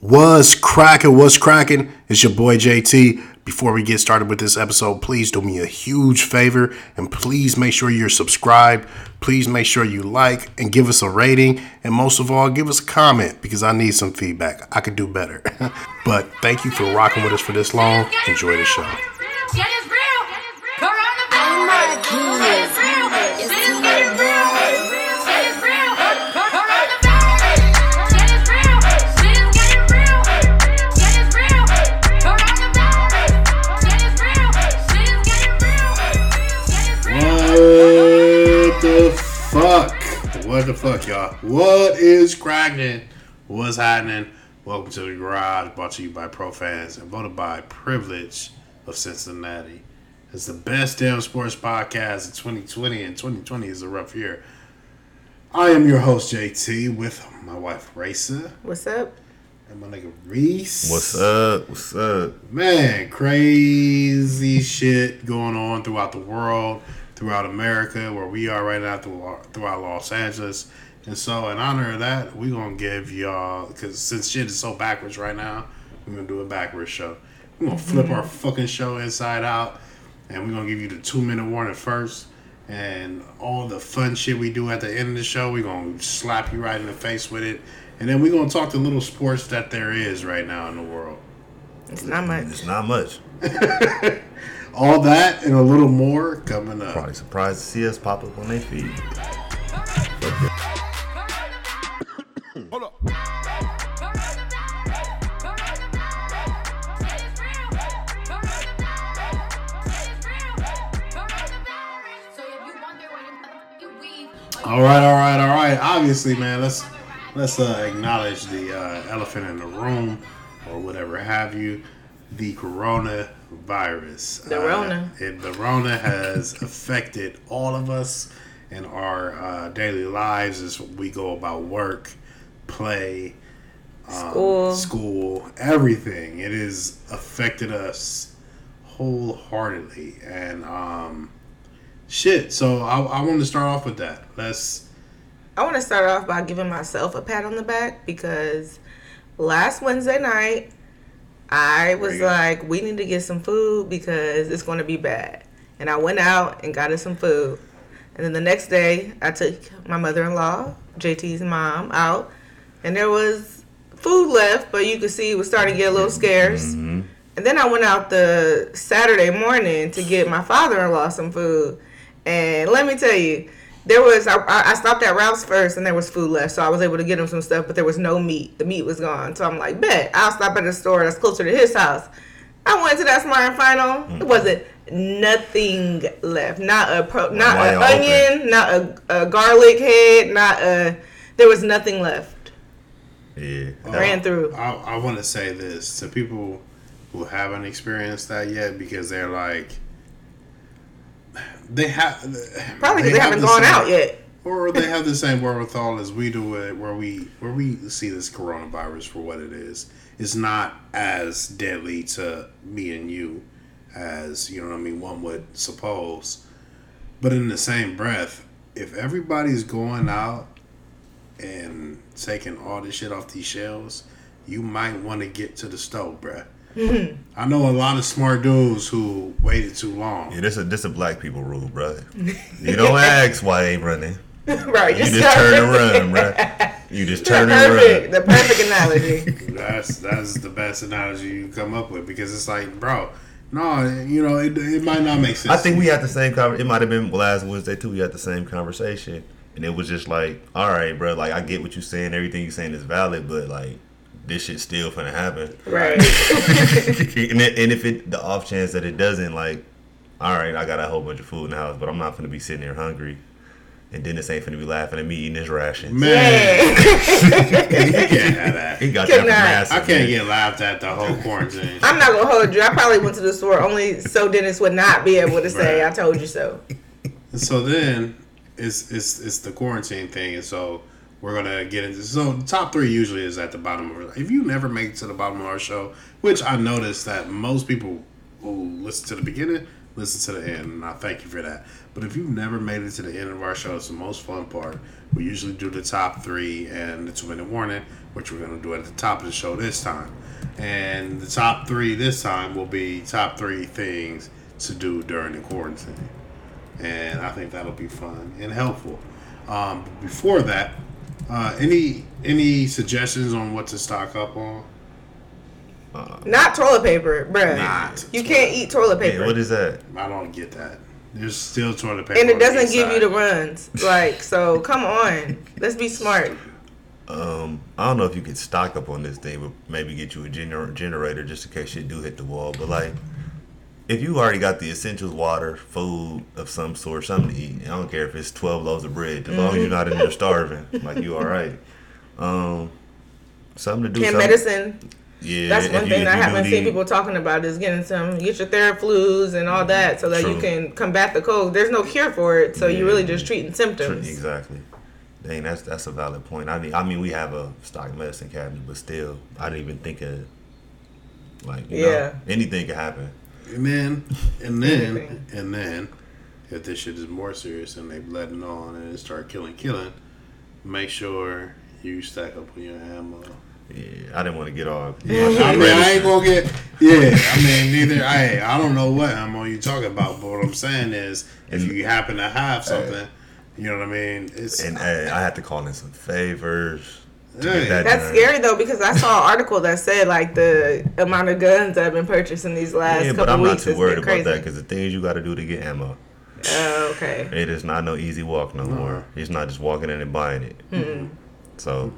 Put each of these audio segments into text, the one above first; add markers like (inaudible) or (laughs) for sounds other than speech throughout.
Was cracking, was cracking. It's your boy JT. Before we get started with this episode, please do me a huge favor and please make sure you're subscribed. Please make sure you like and give us a rating. And most of all, give us a comment because I need some feedback. I could do better. (laughs) but thank you for rocking with us for this long. Enjoy the show. What the fuck, y'all? What is cracking? What's happening? Welcome to the garage, brought to you by Pro Fans and voted by Privilege of Cincinnati. It's the best damn sports podcast in 2020, and 2020 is a rough year. I am your host, JT, with my wife, Raisa, What's up? and my nigga, Reese. What's up? What's up? Man, crazy shit going on throughout the world, throughout America, where we are right now, through- throughout Los Angeles. And so, in honor of that, we're going to give y'all, because since shit is so backwards right now, we're going to do a backwards show. We're going to flip mm-hmm. our fucking show inside out, and we're going to give you the two minute warning first. And all the fun shit we do at the end of the show, we're going to slap you right in the face with it. And then we're going to talk the little sports that there is right now in the world. It's not much. It's not much. (laughs) All that and a little more coming up. Probably surprised to see us pop up on their feed. Hold up. All right, all right, all right. Obviously, man, let's let's uh, acknowledge the uh, elephant in the room or whatever have you, the coronavirus. The Uh, Rona. it, the Rona has (laughs) affected all of us in our uh, daily lives as we go about work, play, um, School. school, everything. It has affected us wholeheartedly, and um, shit. So I, I want to start off with that. Let's. I want to start off by giving myself a pat on the back because last Wednesday night, I was like, we need to get some food because it's going to be bad. And I went out and got us some food. And then the next day, I took my mother in law, JT's mom, out, and there was food left, but you could see it was starting to get a little scarce. And then I went out the Saturday morning to get my father in law some food. And let me tell you, there was I, I stopped at Ralph's first and there was food left, so I was able to get him some stuff, but there was no meat. The meat was gone, so I'm like, bet I'll stop at a store that's closer to his house. I went to that Smart and Final. It mm-hmm. wasn't nothing left. Not a pro, not an y'all open? onion, not a, a garlic head, not a. There was nothing left. Yeah. Ran through. I, I want to say this to people who haven't experienced that yet because they're like, they have Probably because they, have haven't gone same- out yet. or they have the same wherewithal as we do it, where we where we see this coronavirus for what it is. It's not as deadly to me and you as you know what I mean. One would suppose, but in the same breath, if everybody's going out and taking all this shit off these shelves, you might want to get to the stove, bruh. I know a lot of smart dudes who waited too long. Yeah, this a this a black people rule, bro. You don't (laughs) ask why they running. right. You just turn and run, bro. You just turn the and run. the perfect analogy. (laughs) That's that's the best analogy you can come up with because it's like, bro, no, you know, it, it might not make sense. I think we had the same conversation. It might have been last Wednesday too. We had the same conversation, and it was just like, all right, bro. Like I get what you're saying. Everything you're saying is valid, but like this shit's still finna happen. Right. (laughs) and, it, and if it the off chance that it doesn't, like, all right, I got a whole bunch of food in the house, but I'm not gonna be sitting here hungry. And Dennis ain't finna be laughing at me eating his rations. man, Yeah. (laughs) you can't have that. He got that massive. I can't man. get laughed at the whole quarantine. I'm not gonna hold you. I probably went to the store only so Dennis would not be able to say Right. "I told you so." So then it's it's it's the quarantine thing, and so we're gonna get into so top three usually is at the bottom of it. If you never make it to the bottom of our show, which I noticed that most people who listen to the beginning listen to the end, and I thank you for that. But if you've never made it to the end of our show, it's the most fun part. We usually do the top three and the two minute warning. which we're to do at the top of the show this time. And the top three this time will be top three things to do during the quarantine. And I think that'll be fun and helpful. Um, before that, uh, any any suggestions on what to stock up on? Not toilet paper, bruh. Not You can't eat toilet Hey, paper. what is that? I don't get that. There's still toilet paper. and it the doesn't give you the runs. Like, so (laughs) come on. Let's be smart. Um, I don't know if you could stock up on this thing, but maybe get you a gener- generator just in case shit do hit the wall. But like, if you already got the essentials, water, food of some sort, something to eat, I don't care if it's twelve loaves of bread, as long as you're not in there starving, like you all right. Um, something to do. And something- medicine. Yeah, That's one thing I haven't seen people talking about is getting some get your Theraflus and all that so that you can combat the cold. There's no cure for it, so you're really just treating True, symptoms. Exactly. Dang, that's that's a valid point. I mean, I mean, we have a stock medicine cabinet, but still, I didn't even think of like, you Yeah. know, anything could happen. And then, and then, and then, if this shit is more serious and they letting on and it start killing, killing, make sure you stack up on your ammo. Yeah, I didn't want to get off. I mean, I ain't gonna get. Yeah, I mean, neither. I I don't know what ammo you talking about, but what I'm saying is, if you happen to have something, you know what I mean. It's And hey, I had to call in some favors. To Hey. that That's done. scary though because I saw an article that said like the amount of guns that have been purchased in these last Yeah, couple but I'm not weeks too worried about that because the things you got to do to get ammo, Oh, okay. it is not no easy walk no more. It's not just walking in and buying it. Hmm. So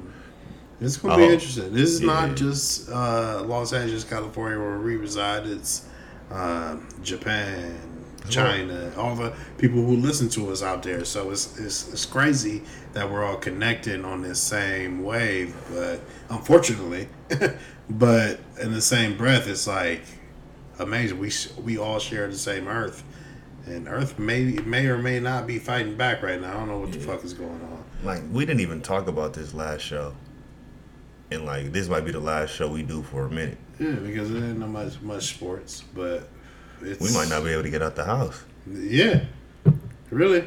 It's gonna be Oh, interesting. This is yeah. not just uh, Los Angeles, California, where we reside. It's uh, Japan, China, all the people who listen to us out there. So it's, it's it's crazy that we're all connecting on this same wave. But unfortunately, (laughs) but in the same breath, it's like amazing. We we all share the same Earth, and Earth may may or may not be fighting back right now. I don't know what the fuck is going on. like we didn't even talk about this last show, and like this might be the last show we do for a minute. Yeah, because there ain't no much much sports, but it's, We might not be able to get out the house. Yeah, really,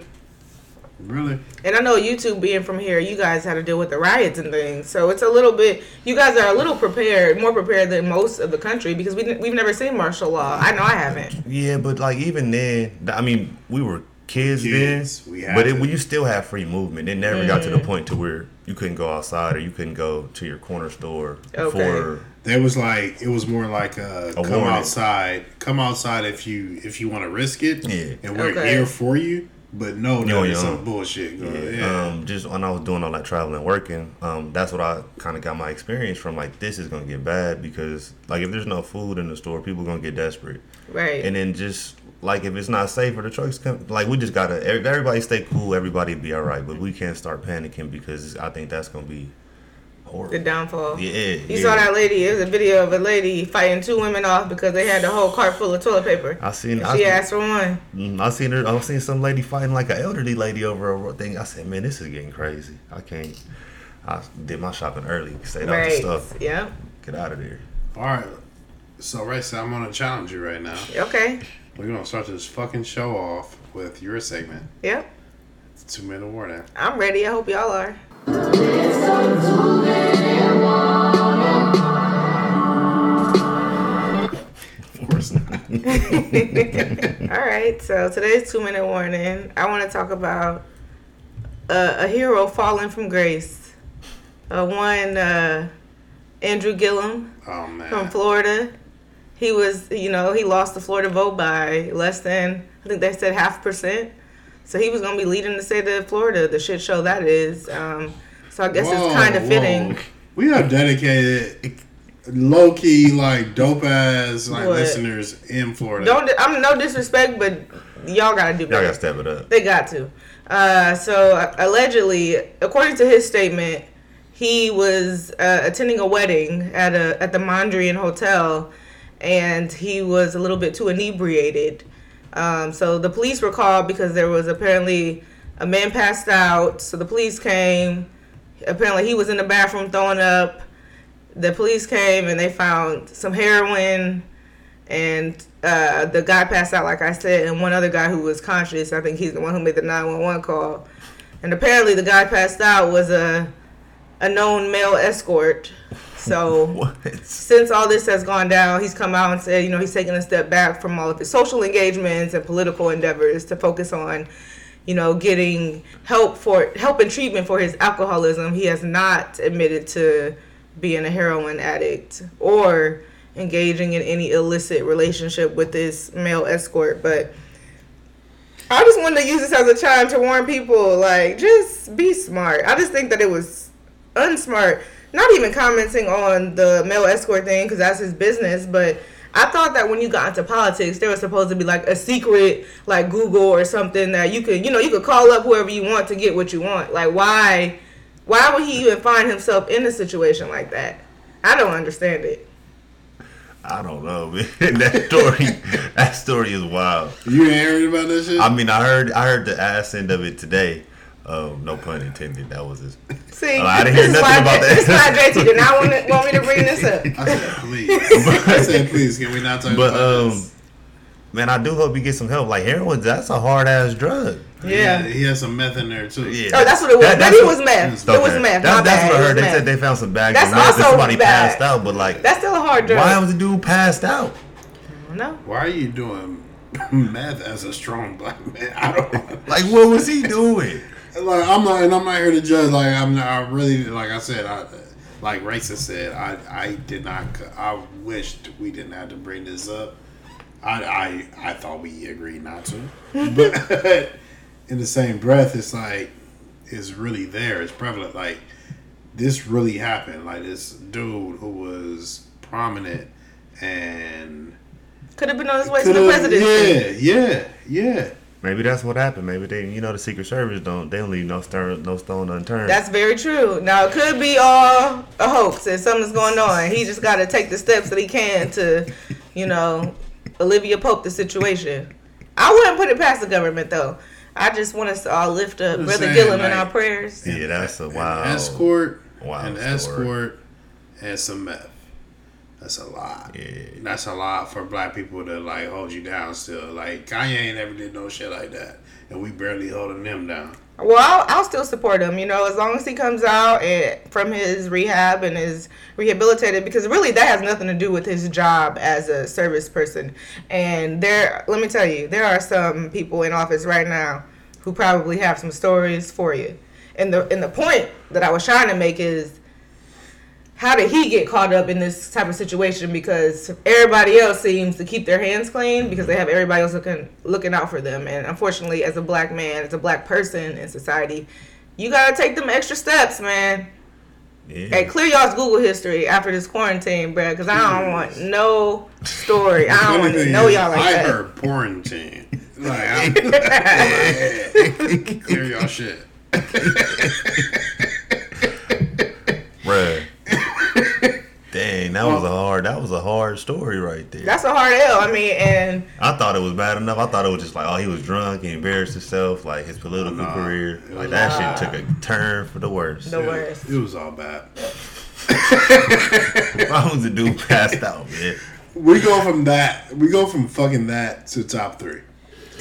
really. And I know YouTube being from here, you guys had to deal with the riots and things. So it's a little bit, you guys are a little prepared, more prepared than most of the country because we, we've never seen martial law. I know I haven't. Yeah, but like even then, I mean, we were kids, Kids, then, we but it, you still have free movement. It never got to the mm. point to where you couldn't go outside or you couldn't go to your corner store Okay. for. There was like it was more like a, come warning. outside, come outside if you if you want to risk it. Yeah. and we're Okay. here for you. But no, Yo, there's yo. some bullshit going. Yeah, Yeah, Um, just when I was doing all that traveling, working, um, that's what I kind of got my experience from. Like, this is gonna get bad because, like, if there's no food in the store, people gonna get desperate. Right. And then just like if it's not safe for the trucks, come like we just gotta everybody stay cool, everybody be all right, but we can't start panicking because I think that's gonna be the downfall. Yeah, You yeah. saw that lady. It was a video of a lady fighting two women off because they had the whole cart full of toilet paper. I seen. And I, she asked for one. Mm, I seen her. I seen some lady fighting like an elderly lady over a thing. I said, man, this is getting crazy. I can't. I did my shopping early. Stayed out the stuff. Yep. Get out of there. All right. So, Race, I'm gonna challenge you right now. Okay. We're gonna start this fucking show off with your segment. Yep. Two minute warning. I'm ready. I hope y'all are. (laughs) All right. So today's two minute warning. I want to talk about uh, a hero falling from grace. Uh, one, uh, Andrew Gillum oh man. from Florida. He was, you know, he lost the Florida vote by less than, I think they said half percent. So he was going to be leading the state of Florida, the shit show that is. Um, so I guess Whoa, it's kind of fitting. We have dedicated, low key, like dope ass like What? listeners in Florida. Don't, I'm no disrespect, but y'all got to do. Y'all better. gotta step it up. They got to. Uh, so uh, allegedly, according to his statement, he was uh, attending a wedding at a at the Mondrian Hotel, and he was a little bit too inebriated. Um, so the police were called because there was apparently a man passed out. So the police came. Apparently, he was in the bathroom throwing up. The police came and they found some heroin and uh, the guy passed out, like I said, and one other guy who was conscious. I think he's the one who made the nine one one call. And apparently, the guy passed out was a a known male escort. So (laughs) What? since all this has gone down, he's come out and said, you know, he's taking a step back from all of his social engagements and political endeavors to focus on, you know, getting help for help and treatment for his alcoholism. He has not admitted to being a heroin addict or engaging in any illicit relationship with this male escort, but I just wanted to use this as a time to warn people, like, just be smart. I just think that it was unsmart. Not even commenting on the male escort thing because that's his business, but I thought that when you got into politics, there was supposed to be like a secret, like Google or something that you could, you know, you could call up whoever you want to get what you want. Like, why, why would he even find himself in a situation like that? I don't understand it. I don't know, (laughs) man. that story, that story is wild. You ain't heard about that shit? I mean, I heard, I heard the ass end of it today. Um, no pun intended. That was his. See, Oh, I didn't hear nothing why- about that. This is why JT did not want, to, want me to bring this up. I said, please. I said, please, can we not talk But about um, this? man, I do hope you get some help. Like heroin, that's a hard ass drug. Yeah. He has some meth in there, too. Yeah. Oh, that's what it was. That- Maybe it was meth. Okay. It was meth. That- that's bad. what I heard. was They said they found some bags That's of meth and also somebody bad. passed out. But like, That's still a hard drug. why was the dude passed out? No. Why are you doing (laughs) meth as a strong black man? I don't. (laughs) Like, what was he doing? (laughs) like I'm not, and I'm not here to judge. Like I'm not. I really, like I said, I like racist said. I I did not. I wished we didn't have to bring this up. I I I thought we agreed not to, but in the same breath, it's like it's really there. It's prevalent. Like this really happened. Like this dude who was prominent and Could have been on his way to the could've- presidency. Yeah, yeah, yeah. Maybe that's what happened. Maybe they, you know, the Secret Service don't they don't leave no stone no stone unturned. That's very true. Now it could be all a hoax and something's going on. He just got to take the steps that he can to, you know, Olivia Pope the situation. I wouldn't put it past the government though. I just want us uh, to all lift up I'm Brother saying, Gillum in our prayers. yeah, that's a An wild escort, wild an story. escort, and some meth. That's a lot. Yeah. That's a lot for black people to like hold you down. Still, like Kanye ain't never did no shit like that, and we barely holding them down. Well, I'll, I'll still support him, you know, as long as he comes out and from his rehab and is rehabilitated, because really that has nothing to do with his job as a service person. And there, let me tell you, there are some people in office right now who probably have some stories for you. And the and the point that I was trying to make is, how did he get caught up in this type of situation? Because everybody else seems to keep their hands clean because they have everybody else looking looking out for them. And unfortunately, as a black man, as a black person in society, you gotta take them extra steps, man. Yeah. Hey, clear y'all's Google history after this quarantine, bruh, because I don't want no story. I don't want to know y'all like I that. heard quarantine. Like, (laughs) I'm, (laughs) clear y'all shit. (laughs) Bruh. Dang, that was a hard that was a hard story right there. That's a hard L. I mean, and I thought it was bad enough. I thought it was just like, oh, he was drunk, he embarrassed himself, like his political Nah, career. Like was- that shit took a turn for the worst. the worst. It was all bad. (laughs) Why was the dude passed out, man? We go from that. We go from fucking that to top three.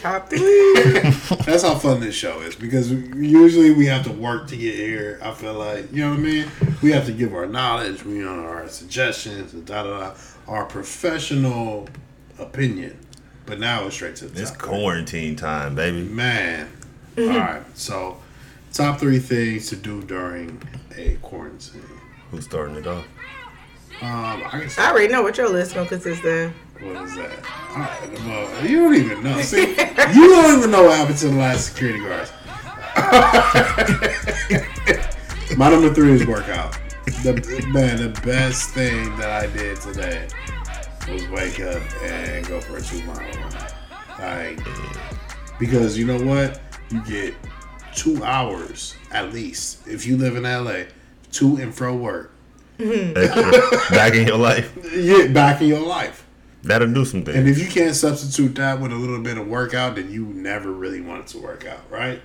Top three. (laughs) That's how fun this show is because usually we have to work to get here. I feel like you know what I mean. We have to give our knowledge, we know our suggestions, and da da da, our professional opinion. But now it's straight to the It's top three. quarantine time, baby. Man, all right. So, top three things to do during a quarantine. Who's starting it off? Um, I can I already know what your list gonna consist of. What is that? All right, well, you don't even know. See, you don't even know what happened to the last security guards. (laughs) My number three is workout. The man, the best thing that I did today was wake up and go for a two mile run. Like, because you know what, you get two hours at least if you live in LA, to and fro work. Extra back in your life. You get back in your life. That'll do some things. And if you can't substitute that with a little bit of workout, then you never really wanted to work out, right?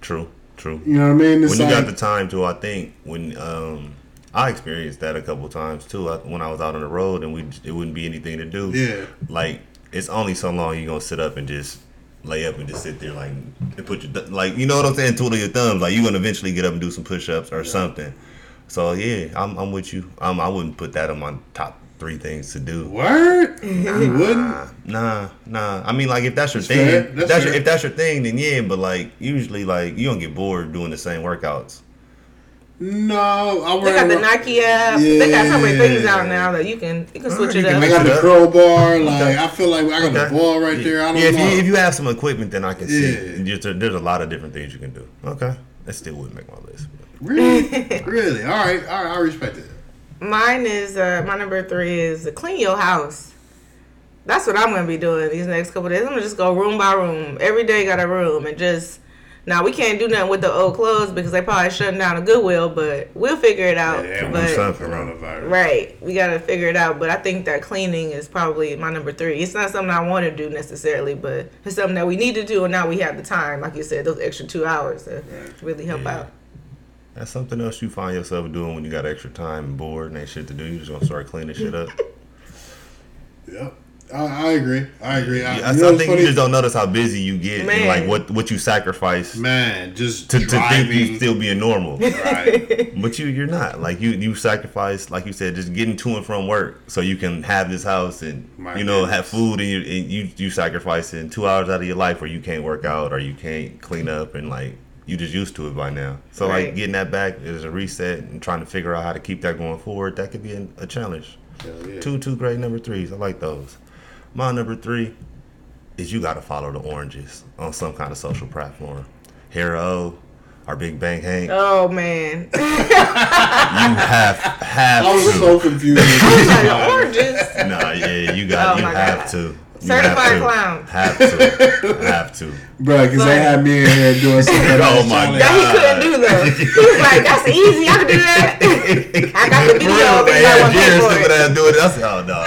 True, true. You know what I mean? It's when you like, got the time to, I think when um I experienced that a couple times too. I, when I was out on the road and we it wouldn't be anything to do. Yeah. Like it's only so long you're gonna sit up and just lay up and just sit there like and put your like you know what I'm saying, twiddle your thumbs. Like you're gonna eventually get up and do some push ups or something. So yeah, I'm I'm with you. Um, I wouldn't put that on my top three things to do. Word? You wouldn't? Nah, nah, nah. I mean, like if that's your That's thing, fair. if That's that's your, if that's your thing, then yeah. But like usually, like you don't get bored doing the same workouts. No, I They got the. Nike app. They got so many things out now that you can you can switch you it can up. I make got the Yeah. crowbar. Like I feel like I got Okay. the ball right there. I don't yeah, if know. you if you have some equipment, then I can see. Yeah. Just, uh, there's a lot of different things you can do. Okay, that still wouldn't make my list. really, really. All right, all right. I respect it. Mine is uh, my number three is clean your house. That's what I'm gonna be doing these next couple days. I'm gonna just go room by room. Every day got a room and just now we can't do nothing with the old clothes because they probably shutting down a Goodwill, but we'll figure it out. Yeah, but something. coronavirus. right, we gotta figure it out. But I think that cleaning is probably my number three. It's not something I want to do necessarily, but it's something that we need to do, and now we have the time, like you said, those extra two hours to really help out. That's something else you find yourself doing when you got extra time and bored and ain't shit to do. You just gonna start cleaning shit up. (laughs) Yep. I, I agree. I agree. I, Yeah, I, you know I think funny? you just don't notice how busy you get and like what what you sacrifice Man, just to, to think you still being normal. right. (laughs) But you you're not. Like you you sacrifice like you said just getting to and from work so you can have this house and My you know have food and you and you you sacrificing 2 hours out of your life where you can't work out or you can't clean up and like you just used to it by now. So Right. like getting that back is a reset and trying to figure out how to keep that going forward. That could be a, a challenge. Yeah. Two two great number threes. I like those. My number three is you got to follow the oranges on some kind of social platform. Hero, our Big Bang Hank. Oh man, (laughs) You have have I was to. so confused. (laughs) Like oranges. nah, yeah, you got. Oh you have God. to. You Certified clown. Have to. have to. Bro, because they had me in here doing something. (laughs) Oh my challenge. That he couldn't do though. He was like, "That's easy. I can do that." (laughs) I got the video. Real, but man. I wasn't Jerry stupid it. ass doing it. I said, oh no.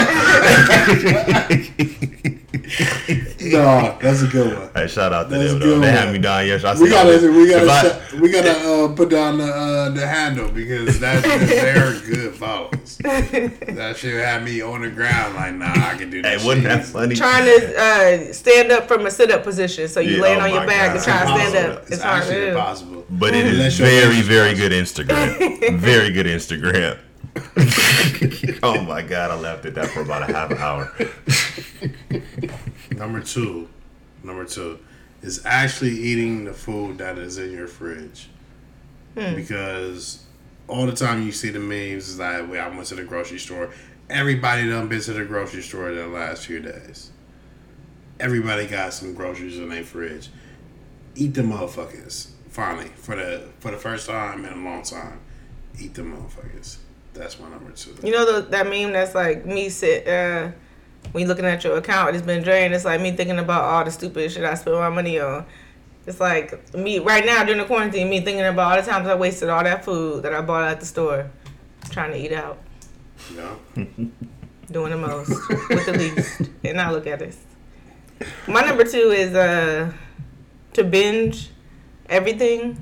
(laughs) No, that's a good one. Hey, shout out to That's them. though. They one. had me down yesterday. We gotta, we gotta, sh- we gotta uh, put down the uh, the handle because (laughs) that's they're good followers. That shit had me on the ground like, nah, I can do that. Hey, that. wasn't shit that funny? Trying to uh, stand up from a sit-up position, so you Yeah, laying oh on your back God. and try to stand up. It's, It's hard to do. impossible. But it is Unless very, (laughs) very good Instagram. very good Instagram. oh my god, I laughed at that for about a half an hour. Number two, number two is actually eating the food that is in your fridge. Because all the time you see the memes is like, "Wait, I went to the grocery store." Everybody done been to the grocery store in the last few days. Everybody got some groceries in their fridge. Eat the motherfuckers. Finally, for the for the first time in a long time, eat the motherfuckers. That's my number two. You know the, that meme that's like me sit uh, when you looking at your account, it's been drained. It's like me thinking about all the stupid shit I spent my money on. It's like me right now during the quarantine, me thinking about all the times I wasted all that food that I bought at the store, trying to eat out, know? doing the most (laughs) with the least, and now look at this. My number two is uh to binge everything.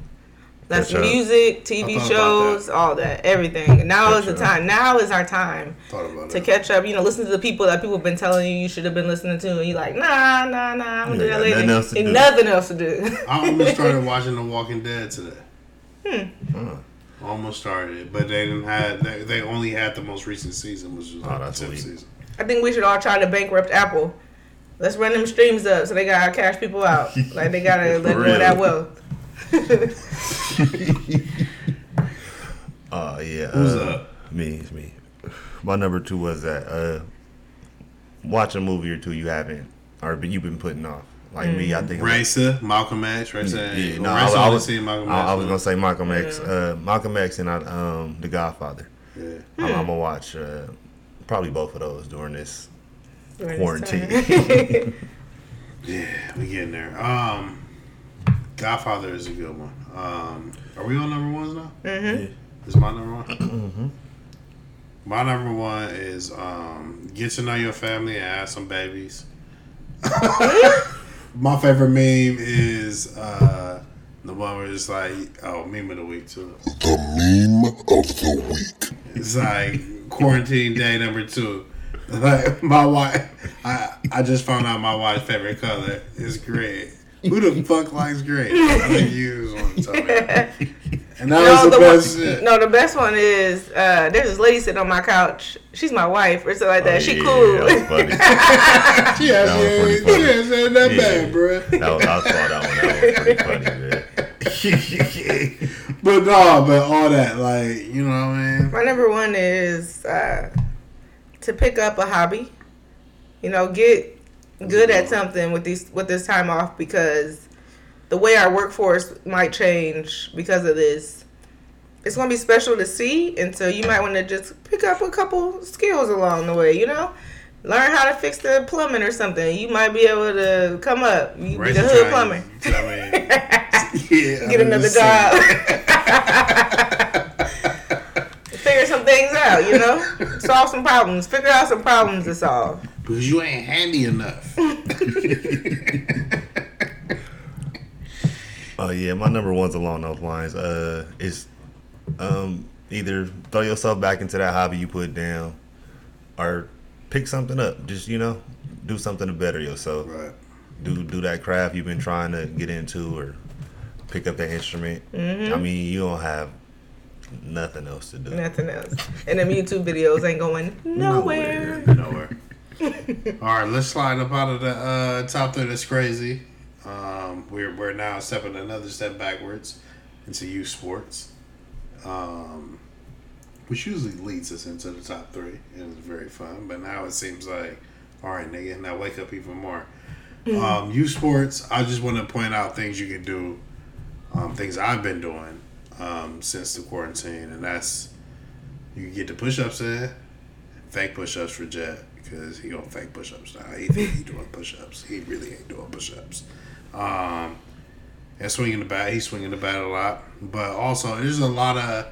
That's Catch up. music, TV I thought about shows, all that, everything. And now is the Catch up. time. Now is our time to it. catch up. You know, listen to the people that people have been telling you you should have been listening to, and you're like, nah, nah, nah, I'm gonna do that later. nothing else to Ain't do. nothing else to do. (laughs) I almost (laughs) started watching The Walking Dead today. Hmm. Almost started it, but they didn't have. They, they only had the most recent season, which was Oh, like the 10th season. I think we should all try to bankrupt Apple. Let's run them streams up so they gotta cash people out. (laughs) Like they gotta let go of that Really? wealth. (laughs) Oh yeah. Who's uh, up? Me, it's me. My number two was that uh watch a movie or two you haven't or but you've been putting off. Like me, I think Racer, Malcolm X, right? Yeah, Yeah, no, no, I, I was, seen Malcolm I, X. I was gonna say Malcolm X, uh, Malcolm X, and I, um, The Godfather. Yeah. I'm, I'm gonna watch uh, probably both of those during this during quarantine. time. (laughs) Yeah, we getting there. Um, Godfather is a good one. Um, are we on number ones now? Mhm. Is my number one? mm-hmm. My number one is um, get to know your family and have some babies. (laughs) my favorite meme is uh, the one where it's like, oh, meme of the week too. The meme of the week. It's like quarantine day number two. Like my wife, I I just found out my wife's favorite color is gray. Who the fuck likes gray? (laughs) I think you was one to. And that No, was the, the best one, shit. no, the best one is uh, there's this lady sitting on my couch. She's my wife or something like that. Oh, she yeah, cool. That was funny. (laughs) She That actually was ain't, pretty funny. ain't said that Yeah. bad, bruh. That was, I saw that one. That was pretty funny, man. (laughs) But no, but all that, like, you know what I mean? My number one is uh, to pick up a hobby. You know, get good at something with these with this time off because the way our workforce might change because of this. It's gonna be special to see, and so you might want to just pick up a couple skills along the way. You know, learn how to fix the plumbing or something. You might be able to come up. You be the hood plumber. (laughs) (laughs) I mean, yeah, Get I'm another job. (laughs) Figure some things out, you know? Solve some problems. Figure out some problems to solve. Because you ain't handy enough. (laughs) Oh yeah, my number one's along those lines. Uh, is um either throw yourself back into that hobby you put down, or pick something up. Just you know, do something to better yourself. right. Do do that craft you've been trying to get into, or pick up that instrument. Mm-hmm. I mean, you don't have nothing else to do. Nothing else. And them YouTube videos ain't going nowhere. Nowhere. All right, let's slide up out of the uh, top three. That's crazy. Um, we're we're now stepping another step backwards into youth sports, um, which usually leads us into the top three, and it's very fun. But now it seems like, all right, nigga, now wake up even more. Um, youth sports. I just want to point out things you can do, um, things I've been doing um, since the quarantine, and that's you get the push-ups in, fake push-ups for Jet because he don't fake push-ups now. He think he doing push-ups. He really ain't doing push-ups. Um, and swinging the bat, he's swinging the bat a lot. But also, there's a lot of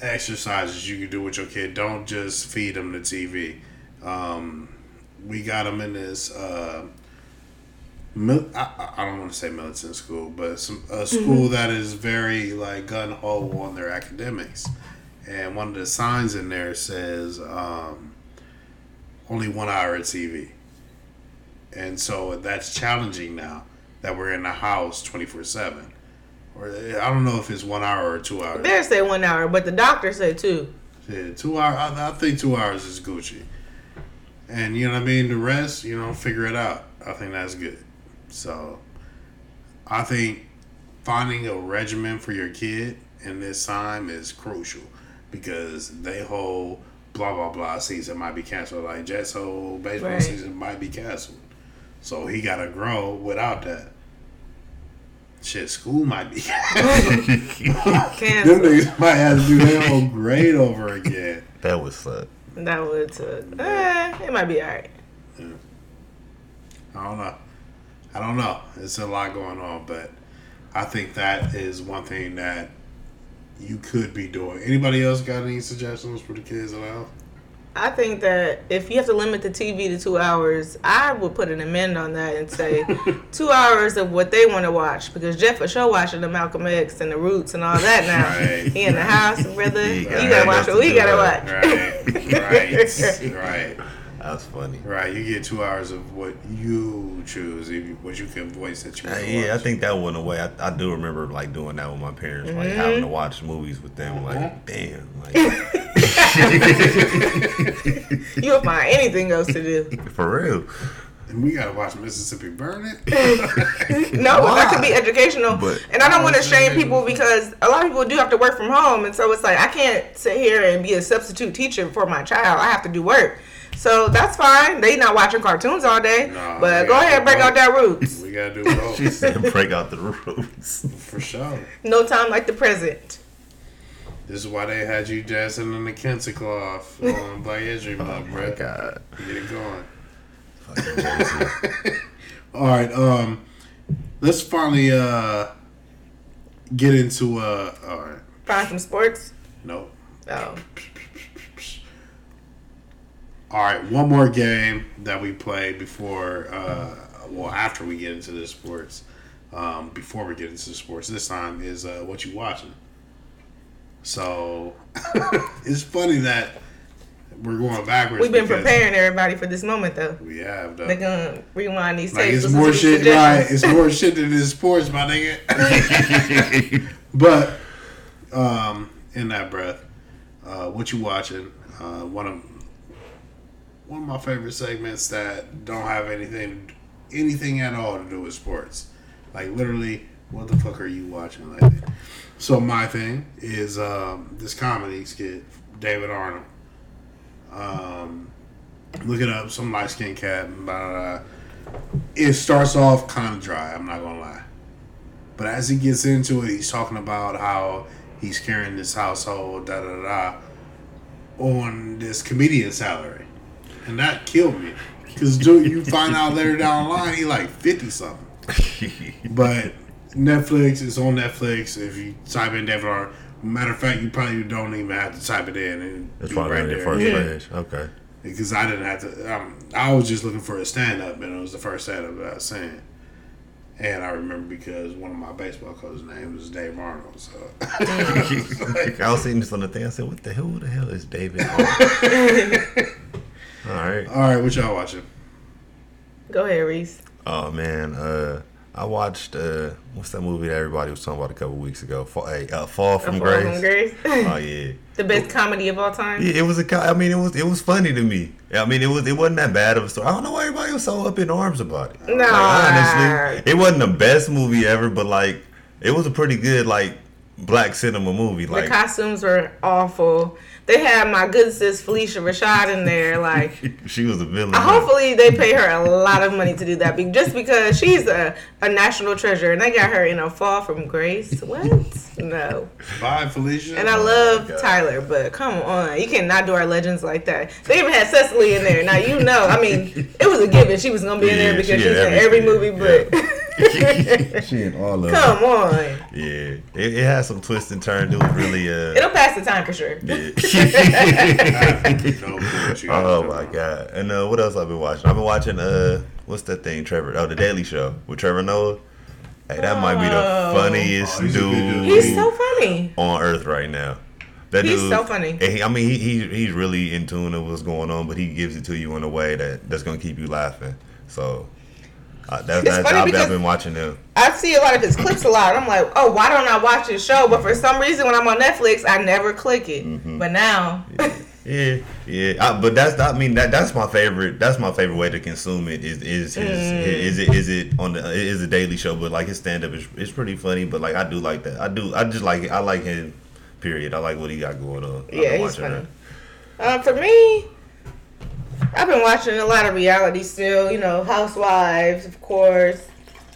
exercises you can do with your kid. Don't just feed him the TV. Um, we got him in this. Uh, mil- I, I- don't want to say militant school, but some a school that is very like gun ho on their academics. And one of the signs in there says um, only one hour of TV. And so that's challenging now that we're in the house 24 7. Or I don't know if it's one hour or two hours. They say one hour, but the doctor said two. Yeah, two hours. I, I think two hours is Gucci. And you know what I mean. The rest, you know, figure it out. I think that's good. So, I think finding a regimen for your kid in this time is crucial because they whole blah blah blah season might be canceled. Like Jets' whole baseball Right. season might be canceled. So he got to grow without that. Shit, school might be. (laughs) Canceled. Them Cancel. niggas might have to do their whole grade over again. (laughs) That would suck. That would suck. Eh, it might be alright. I don't know. I don't know. It's a lot going on, but I think that is one thing that you could be doing. Anybody else got any suggestions for the kids at all? I think that if you have to limit the TV to two hours, I would put an amend on that and say (laughs) two hours of what they want to watch. Because Jeff for sure watching the Malcolm X and the Roots and all that now. Right. He in the house, brother. You got gotta watch what we gotta watch. Right, right, (laughs) right, That's funny. right. You get two hours of what you choose, what you can voice that you Uh, want to yeah, I think that went away. I, I do remember like doing that with my parents, like having to watch movies with them. Like, damn, like (laughs) You'll find anything else to do. (laughs) for real. And we gotta watch Mississippi Burning. (laughs) No, but that could be educational. But- and I don't want to shame people because a lot of people do have to work from home, and so it's like I can't sit here and be a substitute teacher for my child. I have to do work. So that's fine. They not watching cartoons all day, Nah, but go ahead, do break out that roots. (laughs) we gotta do both She said, "Break out the roots." (laughs) for sure. No time like the present. This is why they had you dancing in the Kente cloth on Black History Month, Oh my bro. god. Get it going. Fucking (laughs) All right, um, let's finally uh get into uh. All right, Find some sports. nope. Oh, All right, one more game that we play before, uh, well, after we get into the sports. Um, before we get into the sports, this time is uh, what you watching. So (laughs) it's funny that we're going backwards. we've been preparing everybody for this moment though. We have though. They're gonna rewind these Like tapes. it's more shit, right? It's more shit than this sports, my nigga. (laughs) But um, in that breath, uh, what you watching? Uh, one of one of my favorite segments that don't have anything anything at all to do with sports. Like literally, what the fuck are you watching lately? So my thing is um, this comedy skit, David Arnold. Um, look it up, some light skinned cat. Blah, blah, blah. It starts off kind of dry. I'm not gonna lie, but as he gets into it, he's talking about how he's carrying this household, da da da, on this comedian salary, and that killed me. Cause dude, you find out later down the line he like fifty something. (laughs) But Netflix is on Netflix. If you type in David Arnold, matter of fact, you probably don't even have to type it in and be probably right there. first Yeah. page. Okay. Because I didn't have to. Um, I was just looking for a stand up, and it was the first stand up that I was saying. And I remember because one of my baseball coaches' name was Dave Arnold. So (laughs) I was seeing this on the thing. I said, "What the hell? Who the hell is David?" Arnold?" (laughs) All right. all right, what y'all watching? Go ahead, Reese. Oh man, uh, I watched uh, what's that movie that everybody was talking about a couple weeks ago? Fall, hey, uh, Fall from Fall Grace. from Grace. (laughs) Oh yeah. (laughs) the best comedy of all time. Yeah, it was a. co- I mean, it was it was funny to me. I mean, it was it wasn't that bad of a story. I don't know why everybody was so up in arms about it. Nah. Like, honestly, it wasn't the best movie ever, but like, it was a pretty good like black cinema movie. The Like, costumes were awful. They had my good sis Phylicia Rashad in there. (laughs) Like, she was a villain. hopefully they pay her a lot of money to do that, be- just because she's a, a national treasure, and they got her in a fall from grace. What? No. Bye, Felicia. And I love oh God. Tyler, but come on, you cannot do our legends like that. They even had Cicely in there. Now you know, I mean, it was a given she was gonna be in there because she she's in every movie. But (laughs) she in all of come on, Yeah, it, it had some twists and turns. It was really uh. it'll pass the time for sure. No bullshit. (laughs) (laughs) Oh my god! And uh, what else I've been watching? I've been watching uh, what's that thing, Trevor? Oh, the Daily Show with Trevor Noah. Hey, that might be the Oh. funniest Oh, he's dude, dude. He's so funny. on earth right now. That He's dude, so funny. and he, I mean, he, he he's really in tune with what's going on, but he gives it to you in a way that that's gonna keep you laughing. So uh, that's, It's funny I've, I've been watching him. I see a lot of his clips a lot. I'm like, oh, why don't I watch his show? But for some reason, when I'm on Netflix, I never click it. Mm-hmm. But now, Yeah, yeah, I, but that's I mean that that's my favorite. That's my favorite way to consume it. Is is his, Mm. is it is it on the is a daily show? But like his stand up is it's pretty funny. But like I do like that. I do I just like it. I like him. Period. I like what he got going on. Yeah, he's funny. that. Uh, for me, I've been watching a lot of reality still. You know, Housewives, of course.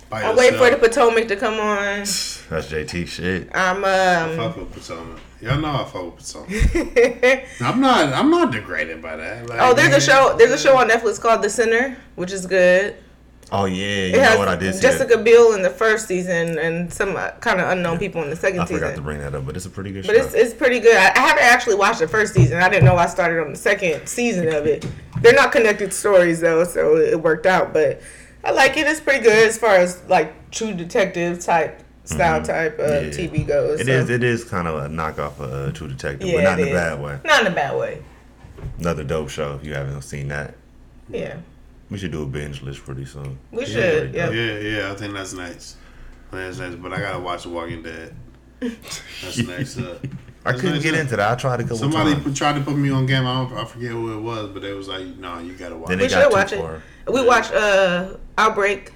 By I wait for the. Potomac to come on. (sighs) That's JT shit. I'm um. Fuck with Potomac. Y'all know I fuck with Potomac. (laughs) I'm not. I'm not degraded by that. Like, oh, there's a show. There's a show on Netflix called The Sinner, which is good. Oh yeah, you know what I did. Jessica that. Biel in the first season and some uh, kind of unknown people in the second I season. I forgot to bring that up, but it's a pretty good But show. it's, it's pretty good. I, I haven't actually watched the first season. I didn't know I started on the second season of it. They're not connected stories though, so it worked out. But I like it. It's pretty good as far as like true detective type style type of Mm-hmm. Yeah. TV goes. It so. is. It is kind of a knockoff of uh, True Detective, Yeah, but not in a is. bad way. Not in a bad way. Another dope show. If you haven't seen that, Yeah, we should do a binge list pretty soon. Uh, we Yeah, should. Yeah. Yeah, yeah. I think that's nice. That's next. But I gotta watch The Walking Dead. That's next up. Uh, (laughs) I couldn't next get up. into that. I tried a couple Somebody times. tried to put me on game. I, don't, I forget who it was, but they was like, "No, you gotta watch." Then it. We got should too watch it. far. We watched uh Outbreak.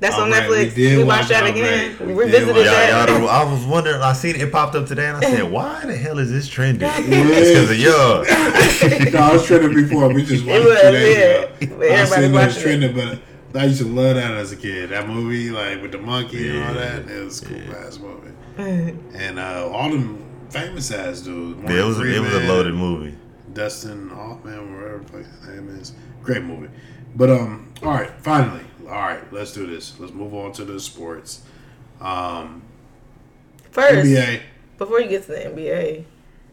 That's on Outbreak, we Netflix. did We, watch watched that Outbreak. again. We We revisited watch Yeah, that. y'all, I was wondering. I seen it, it popped up today, and I said, "Why the hell is this trending?" it's (laughs) because of y'all. (laughs) no, I was trending before. We just watched It it, two days yeah. ago. I everybody's seen that it was trending, but I used to love that as a kid. That movie, like with the monkey and all that, it was a cool ass movie. and uh, all them famous ass dudes. Yeah, it was. It was a loaded movie. Dustin Hoffman, whatever his name is. Great movie. But um, all right, finally, all right, let's do this. Let's move on to the sports. Um, First, NBA, before you get to the NBA,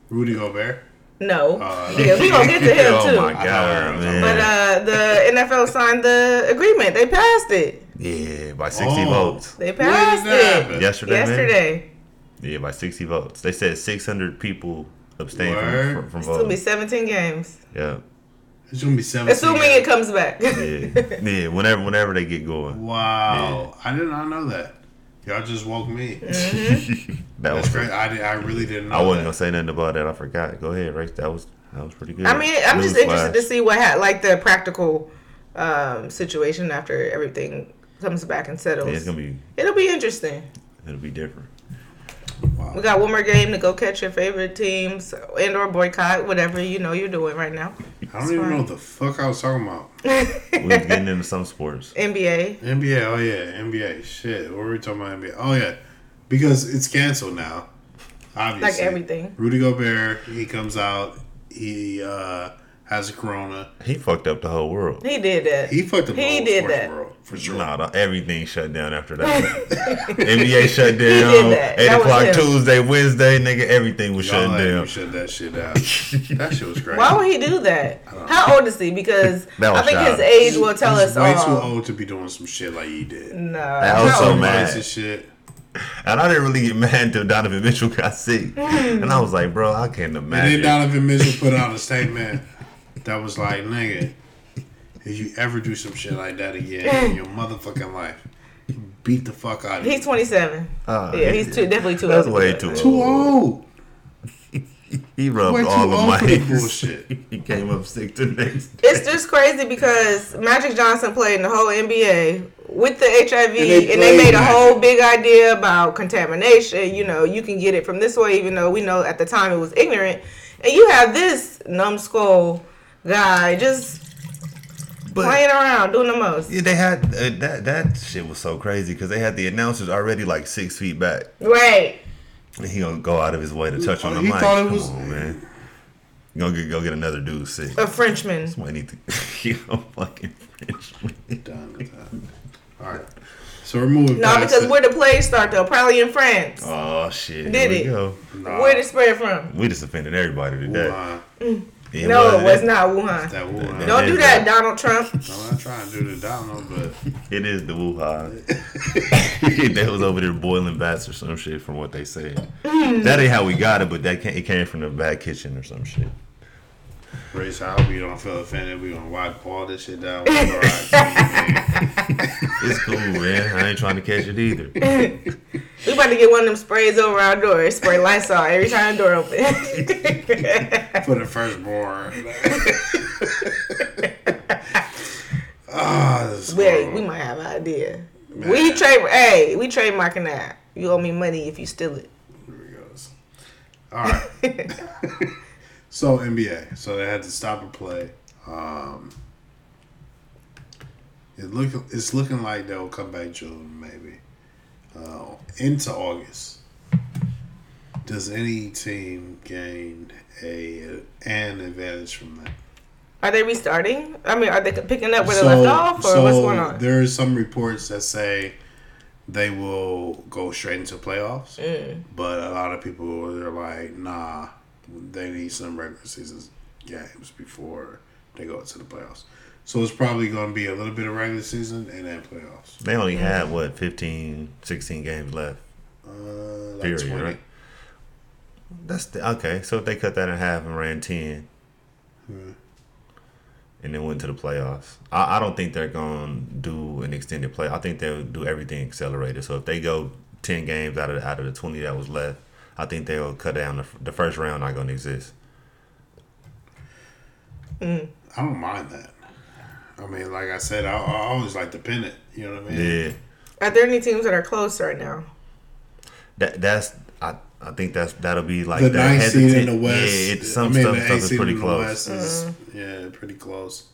Rudy Gobert. no, Uh, yeah, we gonna get to him too. (laughs) oh too. my god, man! But uh, the NFL signed the agreement. They passed it. yeah, by sixty Oh. votes. They passed it happen? Yesterday, man? yesterday. Yeah, by sixty votes. They said six hundred people abstained Word. from, from, It's gonna be 17 games, Yeah, It's gonna be seven. assuming it comes back. yeah, yeah. Whenever, whenever they get going. Wow, I did not know that. Y'all just woke me. Mm-hmm. (laughs) That was great. I, did, I really didn't know. I wasn't that. gonna say nothing about that. I forgot. Go ahead, Race. That was that was pretty good. I mean, I'm just Newsflash. interested to see what ha- like the practical um, situation after everything comes back and settles. Yeah, it's gonna be It'll be interesting. it'll be different. We got one more game to go catch your favorite teams and or boycott whatever you know you're doing right now. I don't even know what the fuck I was talking about. (laughs) We was getting into some sports. NBA. NBA, oh yeah, NBA. Shit, what were we talking about NBA? Oh yeah, because it's canceled now. Obviously, Like everything. Rudy Gobert, he comes out, he uh, has a corona. He fucked up the whole world. He did that. He fucked up the He whole did sports that. world for sure. Nah, the- everything shut down after that. (laughs) (laughs) NBA shut down. did that. Eight That o'clock. Tuesday, Wednesday, nigga, everything was Y'all shutting down. shut that shit down. that shit was crazy. Why would he do that? How old is he? Because I think his childish. age will tell He's us way all. too old to be doing some shit like he did. No. I was so old- mad. And shit. And I didn't really get mad until Donovan Mitchell got sick. Hmm. and I was like, bro, I can't And then. Donovan Mitchell put out a statement that was like, nigga, if you ever do some shit like that again in your motherfucking life, beat the fuck out of you. He's 27. Ah, yeah, he's too, definitely too That's old. way too do. Too old. (laughs) he rubbed all of my the bullshit. (laughs) he came up sick the next day. It's just crazy because Magic Johnson played in the whole NBA with the HIV, and they they, made a Magic. whole big idea about contamination. You know, you can get it from this way, even though we know at the time it was ignorant. And you have this numbskull guy just playing around, doing the most. Yeah, they had uh, that. That shit was so crazy because they had the announcers already like six feet back. Right. And he gonna go out of his way to touch on the He mic. thought it Come was- on, man. You gonna get, go get another dude sick. A Frenchman. Somebody need to, (laughs) you know, fucking French. Done with that. All right. So we're moving No, past because it. where the plague start though? Probably in France. Oh shit! Did Here it? go. Nah, Where did it spread from? We just offended everybody today. Wuhan. It no, was- it was not Wuhan. That Wuhan. Don't do that, Donald Trump. (laughs) I'm not trying to do the Donald, but (laughs) It is the Wuhan. (laughs) they was over there boiling bats or some shit from what they said. that ain't how we got it, but that came, it came from the bad kitchen or some shit. Race, I hope you don't feel offended. We're gonna wipe all this shit down. With our eyes, man. It's cool, man. I ain't trying to catch it either. (laughs) We about to get one of them sprays over our door. Spray Lysol every time the door open. (laughs) For the firstborn. (laughs) Ah, this is Wait, we might have an idea. Man. We trade. Hey, we trademarking that. You owe me money if you steal it. Here he goes. All right. so NBA. So they had to stop and play. Um, it look it's looking like they'll come back June maybe uh, into August. Does any team gain a an advantage from that? Are they restarting? I mean, are they picking up where they left off, or what's going on? There are some reports that say they will go straight into playoffs, Mm. but a lot of people are like, nah, they need some regular season games before they go to the playoffs. So it's probably going to be a little bit of regular season and then playoffs. They only had, what, 15, 16 games left? Uh, like Period, 20. right? That's the, okay. So if they cut that in half and ran 10 Hmm. and then went to the playoffs, I, I don't think they're going to do an extended play. I think they'll do everything accelerated. So if they go 10 games out of, out of the 20 that was left, I think they'll cut down the, the first round, not going to exist. I don't mind that. I mean, like I said, I, I always like to pin it. You know what I mean? Yeah. Are there any teams that are close right now? That that's I I think that's that'll be like the the ninth seed in the West. Yeah, it's some I mean, stuff, the stuff eighth is seed pretty in the close. West is yeah, pretty close.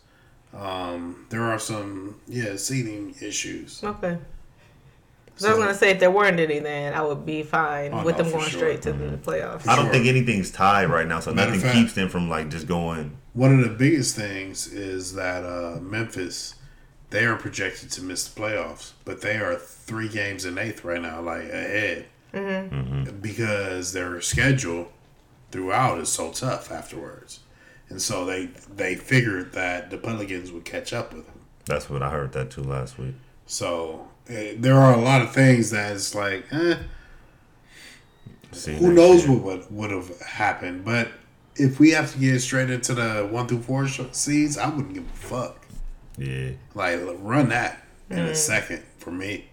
Um, there are some yeah seeding issues. Okay. So I was gonna say if there weren't any, then I would be fine Oh, with no, them going sure. straight to the playoffs. I don't Sure. think anything's tied right now, so Matter nothing fact- keeps them from like just going. One of the biggest things is that uh, Memphis, they are projected to miss the playoffs, but they are three games in eighth right now, like ahead, because their schedule throughout is so tough afterwards, and so they they figured that the Pelicans would catch up with them. That's what I heard that too last week. So eh, there are a lot of things that it's like, eh, who knows year. what would would have happened, but. If we have to get straight into the one through four sh- seeds, I wouldn't give a fuck. Yeah, Like run that in a second for me.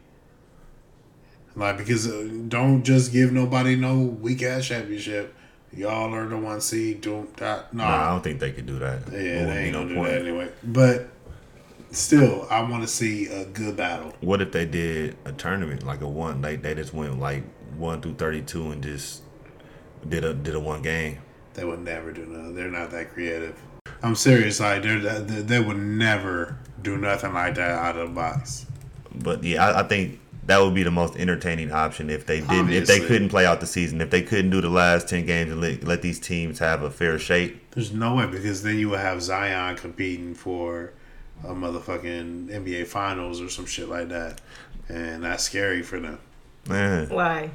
Like because uh, don't just give nobody no weak ass championship. Y'all are the one seed. Don't that, no. Nah, I don't think they could do that. yeah, It wouldn't they be ain't no gonna do point. that anyway. But still, I want to see a good battle. What if they did a tournament like a one? Like they just went like one through thirty two and just did a did a one game. They would never do nothing. They're not that creative. I'm serious. Like they're, they, they would never do nothing like that out of the box. But yeah, I, I think that would be the most entertaining option if they didn't. If they couldn't play out the season, if they couldn't do the last ten games and let, let these teams have a fair shake. There's no way because then you would have Zion competing for a motherfucking NBA Finals or some shit like that, and that's scary for them. Man, Why?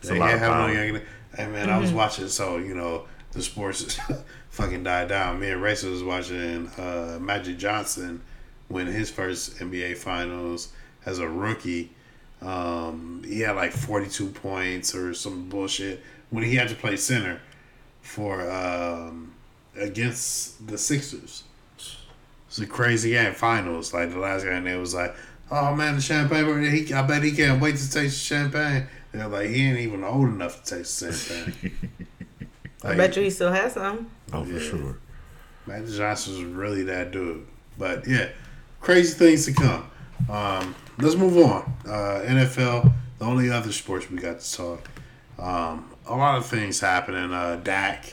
it's They a lot can't of have no power. young. Hey man, I was watching. So you know the sports (laughs) fucking died down. Me and Racer was watching uh, Magic Johnson win his first NBA Finals as a rookie. Um, he had like 42 points or some bullshit when he had to play center for um, against the Sixers. It's a crazy game. Finals like the last game, it was like, "Oh man, the champagne! He, I bet he can't wait to taste the champagne." They're like, "He ain't even old enough to taste the champagne." (laughs) I bet you he still has some. Oh, for sure. Magic Johnson was really that dude. But yeah, crazy things to come. Um, let's move on. Uh, NFL, the only other sports we got to talk. Um, a lot of things happening. Uh, Dak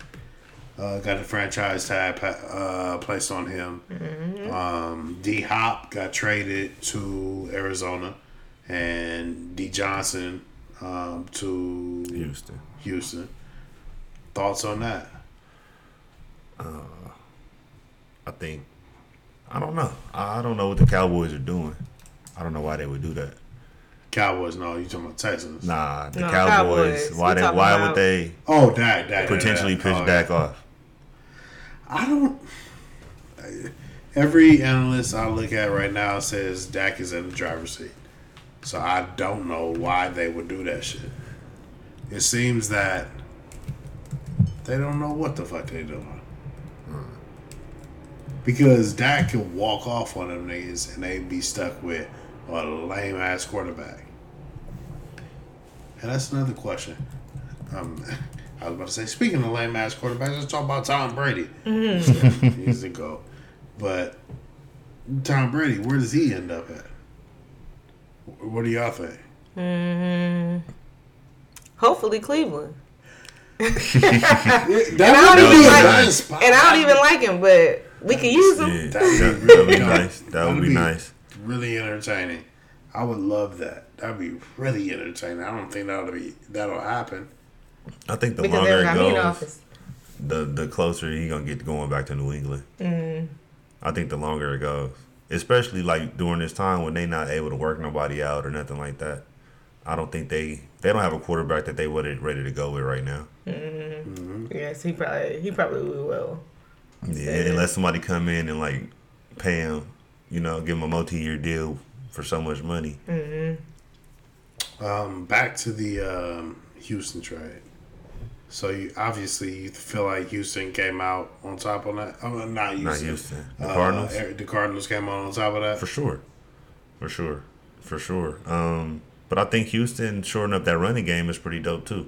uh, got a franchise tag pa- uh, placed on him. Um, D Hop got traded to Arizona, and D Johnson um, to Houston. Houston. Thoughts on that? I think. I don't know. I I don't know what the Cowboys are doing. I don't know why they would do that. Cowboys, no, you talking about Texans? Nah, the No, Cowboys. Cowboys. Why they? Why about- would they Oh, Dak, Dak, potentially Dak. push Oh, Dak yeah. off? I don't. Every analyst I look at right now says Dak is in the driver's seat, so I don't know why they would do that shit. It seems that they don't know what the fuck they doing. Because Dak can walk off on them niggas and they'd be stuck with a lame ass quarterback. And that's another question. Um, I was about to say, speaking of lame ass quarterbacks, let's talk about Tom Brady. He's the GOAT. But Tom Brady, where does he end up at? What do y'all think? Hopefully Cleveland. That And I don't would even be like, nice and I don't even like him, but we can use him. Yeah, That'd be that would be really (laughs) nice. That would That'd be nice. Really entertaining. I would love that. That'd be really entertaining. I don't think that'll be that'll happen. I think the Because longer it got me in goes, the the closer he gonna get to going back to New England. Mm. I think the longer it goes, especially like during this time when they not able to work nobody out or nothing like that. I don't think they they don't have a quarterback that they would ready to go with right now. Yes, he probably he probably will. Yeah, unless somebody come in and like pay him, you know, give him a multi year deal for so much money. Um, back to the um, Houston trade. So you obviously you feel like Houston came out on top on that. Oh, not Houston. Not Houston. The Uh, Cardinals the Cardinals came out on top of that. for sure, for sure, for sure. Um, but I think Houston shoring up that running game is pretty dope too.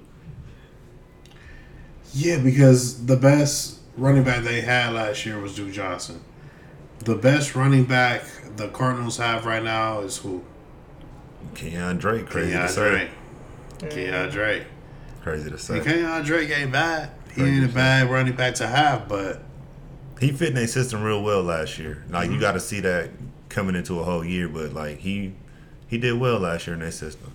Yeah, because the best running back they had last year was Duke Johnson. The best running back the Cardinals have right now is who? Kenyon Drake, crazy say. Drake. Kenyon Drake. Crazy to say. Kenyon Drake ain't bad. He Crazy ain't a bad running back to have, but He fit in their system real well last year. Like Mm-hmm. you got to see that coming into a whole year, but like he he did well last year in that system.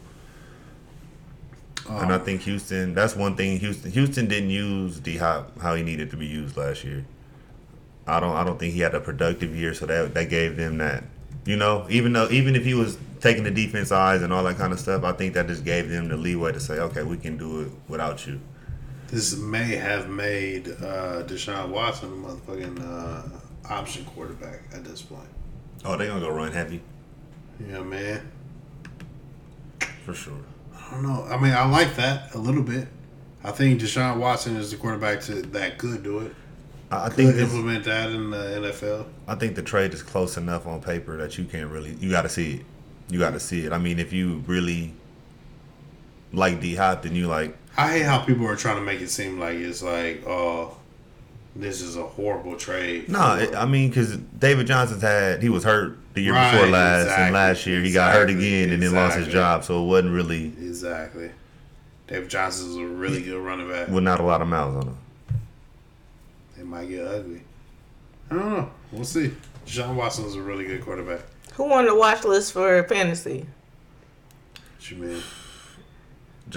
and I Um, think Houston. That's one thing. Houston Houston didn't use D Hop how he needed to be used last year. I don't. I don't think he had a productive year, so that that gave them that. You know, even though even if he was taking the defense eyes and all that kind of stuff, I think that just gave them the leeway to say, okay, we can do it without you. this may have made uh, Deshaun Watson a motherfucking uh, option quarterback at this point. Oh, they gonna go run heavy know, man. for sure. I don't know. I mean, I like that a little bit. I think Deshaun Watson is the quarterback to, that could do it. I think implement that in the NFL. I think the trade is close enough on paper that you can't really you got to see it. You got to see it. I mean, if you really like D Hop, then you like I hate how people are trying to make it seem like it's like, oh, this is a horrible trade. no. it- I mean, because David Johnson's had he was hurt the year Right, before last, exactly, and last year he got hurt again and then lost his job. So it wasn't really Exactly. David Johnson's a really good running back. with not a lot of mouths on him. It might get ugly. I don't know. We'll see. John is a really good quarterback. Who on the watch list for fantasy? What you mean?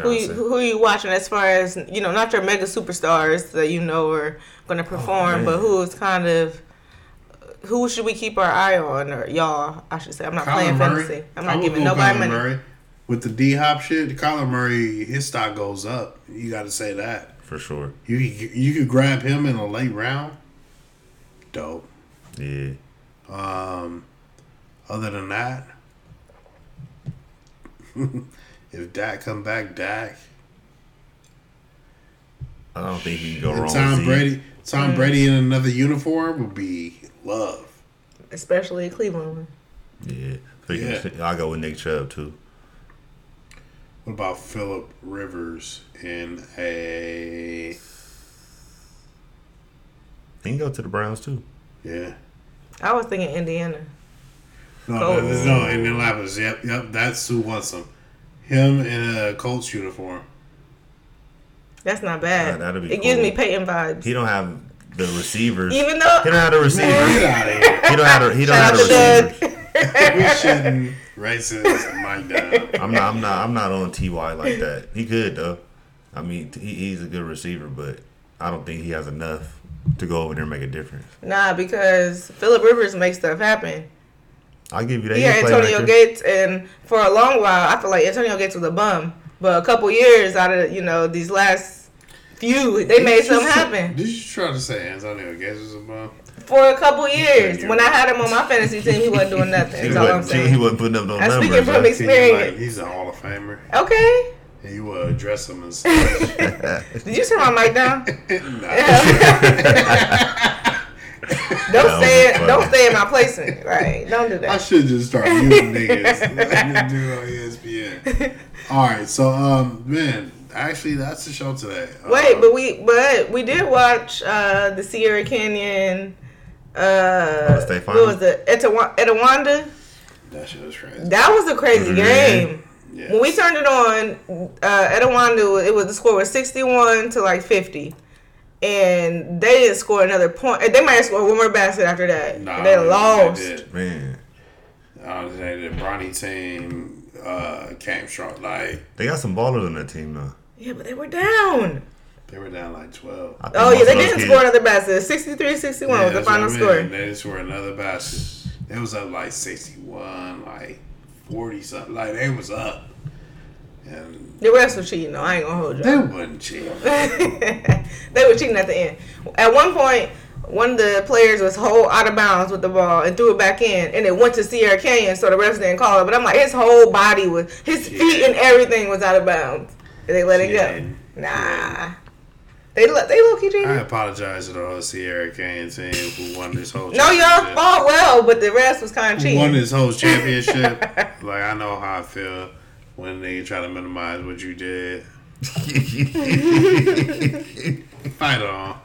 Who you, who are you watching as far as you know, not your mega superstars that you know are going to oh, perform, man. but who's kind of who should we keep our eye on, or y'all? I should say. I'm not playing Murray. fantasy. I'm not giving go nobody Kyler money. Murray. With the D Hop shit, Kyler Murray, his stock goes up. You got to say that. For sure. You you could grab him in a late round. Dope. Yeah. Um, other than that, (laughs) if Dak come back, Dak. I don't think he can go And wrong. Tom with Zeke. Brady, Tom Brady in another uniform would be love. especially a Cleveland. Yeah. So you Yeah. can- I'll go with Nick Chubb too. What about Philip Rivers in a He can go to the Browns too. yeah? I was thinking Indiana. No, Colts. no, no, Indianapolis. Yep, yep. That's who wants him. Him in a Colts uniform. That's not Yeah, bad. that'd be it gives cool. me Peyton vibes. He don't have the receivers. Even though He don't have the receivers. Get out of here. He don't have the, he don't Shout have the receivers. (laughs) We shouldn't racist Mike (laughs) down. I'm not I'm not I'm not on Ty like that. He could though. I mean he, he's a good receiver, but I don't think he has enough to go over there and make a difference. Nah, because Philip Rivers makes stuff happen. I'll give you that. Yeah, He's Antonio. Gates, and for a long while, I feel like Antonio Gates was a bum. But a couple years out of you know these last few, they made something happen. Did you try to say Antonio Gates was a bum? For a couple years, when I had him on my fantasy team, he wasn't doing nothing. (laughs) He That's all I'm wasn't, he wasn't putting up no I'm numbers. speaking from huh? He's like, experience. he's a Hall of Famer. Okay. And you will address him as (laughs) such. Did you turn my mic down? (laughs) Nah. Don't That stay. funny. Don't stay in my placement. Right. Don't do that. I should just start muting niggas like the dude on ESPN. All right, so um, man, actually, that's the show today. Wait, Um, but we but we did watch uh the Sierra Canyon. Uh, state what final? was it? Etawa- Etiwanda. that shit was crazy. That was a crazy Mhm. game. Yes. When we turned it on, uh, Etiwanda, it was the score was sixty one to like fifty, and they didn't score another point. They might have scored one more basket after that. Nah, they lost. did. Man, I was the Bronny team uh, came strong. Like they got some ballers on that team though. Yeah, but they were down. they were down like twelve. Oh yeah, they didn't kids- score another basket. 63-61 was the final what I score. mean. They just were another basket. It was up like sixty-one, like forty something. Like they was up, and The rest were cheating. though. I ain't gonna hold you. they wasn't cheating. (laughs) they were cheating at the end. At one point, one of the players was whole out of bounds with the ball and threw it back in, and it went to Sierra Canyon, so the refs didn't call it. But I'm like, his whole body was, his feet and everything was out of bounds. They let it Cheating. go. Nah, they let they low key I apologize to the whole Sierra Canyon team who won this whole. No, y'all fought well, but the rest was kind of Who won this whole championship. (laughs) like I know how I feel when they try to minimize what you did. (laughs) Fight on.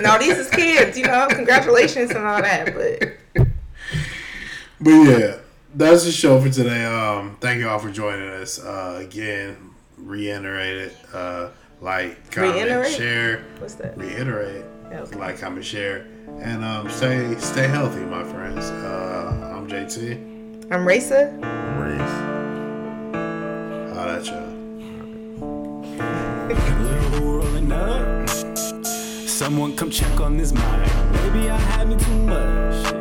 No, these is kids, you know. Congratulations and all that, but But yeah, that's the show for today. Um, thank you all for joining us. Uh, again, reiterate it. Uh, like, comment, Reiterate? share. what's that? Reiterate. Okay. Like, comment, share, and um, stay stay healthy, my friends. Uh, I'm JT. I'm Raisa. Race. Holla at y'all. Rolling up. Someone come check on this mic. Maybe I had me too much.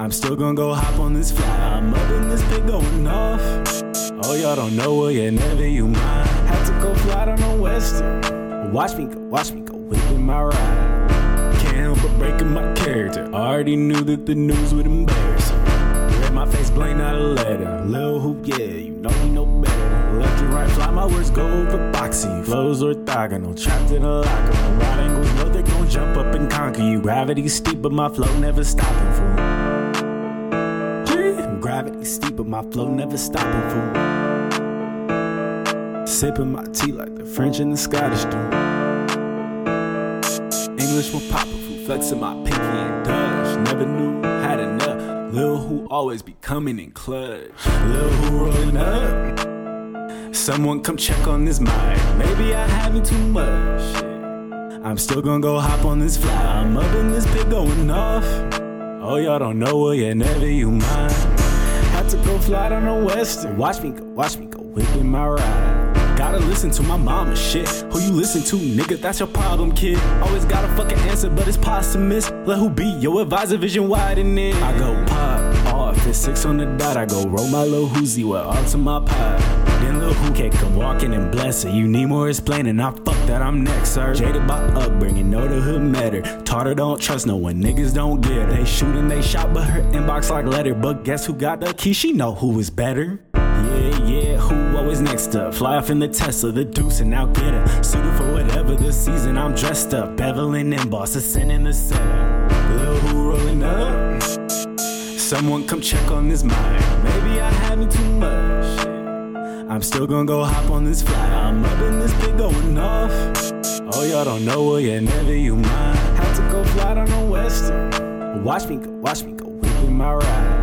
I'm still gonna go hop on this fly. I'm up in this pig going off. Oh, y'all don't know, well, yeah, never you mind. Had to go fly down on Western. Watch me go, watch me go, whipping my ride. Can't help but breaking my character. Already knew that the news would embarrass her. Read my face, blank out a letter. Lil Hoop, yeah, you know me no better. Left and right, fly my words go over boxy. Flows orthogonal, trapped in a locker. Wide angles know they gon' jump up and conquer you. Gravity's steep, but my flow never stopping, fool. Gee, Gravity's steep, but my flow never stopping, fool. sipping my tea like the French and the Scottish do. English will pop a fool, flexing my pinky and Dutch. Never knew had enough. Lil who always be coming in clutch. Lil who rolling up. Someone come check on this mic. Maybe I me too much. I'm still gonna go hop on this fly. I'm up in this pit going off. Oh, y'all don't know, well, yeah, never you mind. To go fly down the western. Watch me go, watch me go, whipping my ride. Gotta listen to my mama shit. Who you listen to, nigga? That's your problem, kid. Always got a fucking answer, but it's posthumous. Let who be your advisor, vision widening. I go pop off, it's six on the dot. I go roll my little hoozy with all to my pie. Then Lil Who come walking and bless her. You need more explaining. I fuck that, I'm next, sir. Jaded by upbringing, know the hood matter. Taught her don't trust no one, niggas don't get her. They shoot and they shot, but her inbox like letter. But guess who got the key? She know who is better. Yeah, yeah, who always next up? Fly off in the Tesla, the deuce, and now get her. Suited for whatever this season, I'm dressed up. Beveling and boss, ascending the setup. Lil Who rolling up. Someone come check on this mind. Maybe I had me too much. I'm still gonna go hop on this fly. I'm up in this pit going off. Oh, y'all don't know, well, yeah, never you mind. Had to go fly down the western. Watch me go, watch me go, whipping my ride.